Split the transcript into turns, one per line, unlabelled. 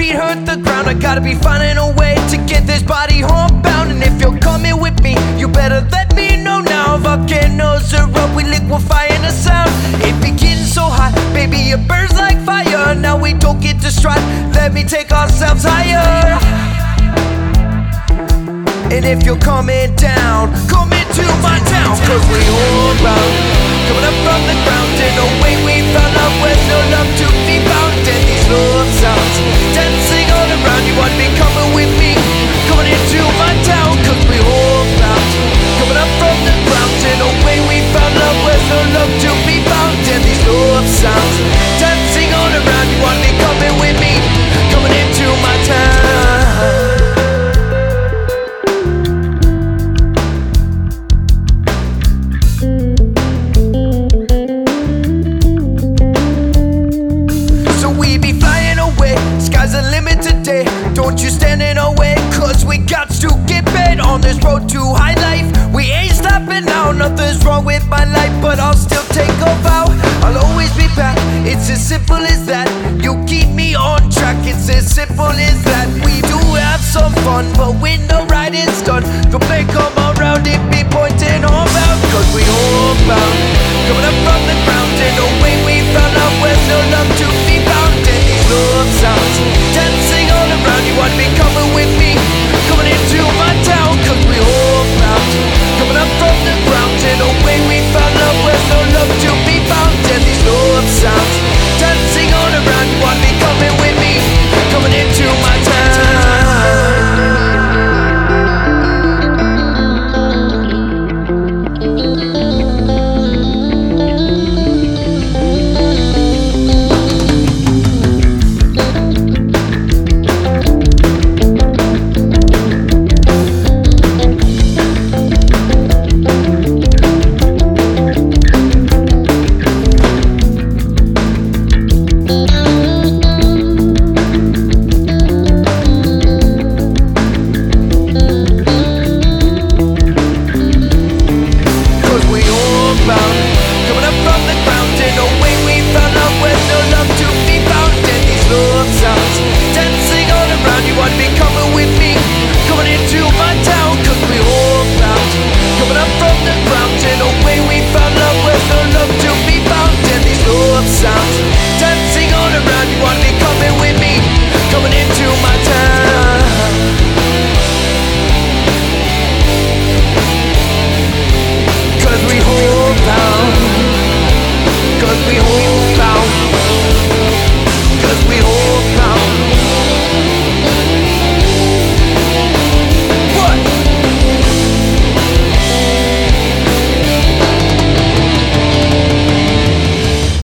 feet hurt the ground. I gotta be finding a way to get this body homebound. And if you're coming with me, you better let me know now. Volcanoes erupt, we liquefy in a sound. It begins so hot, baby, it burns like fire. Now we don't get distraught, let me take ourselves higher. And if you're coming down, come into my town, cause we all. Don't you stand in our way, cause we got to get paid on this road to high life. We ain't stopping now, nothing's wrong with my life, but I'll still take a vow. I'll always be back, it's as simple as that. You keep me on track, it's as simple as that. We do have some fun, but when the ride is done, the play come around, it be pointing home out, cause we all bound. Coming up from the ground and away. would become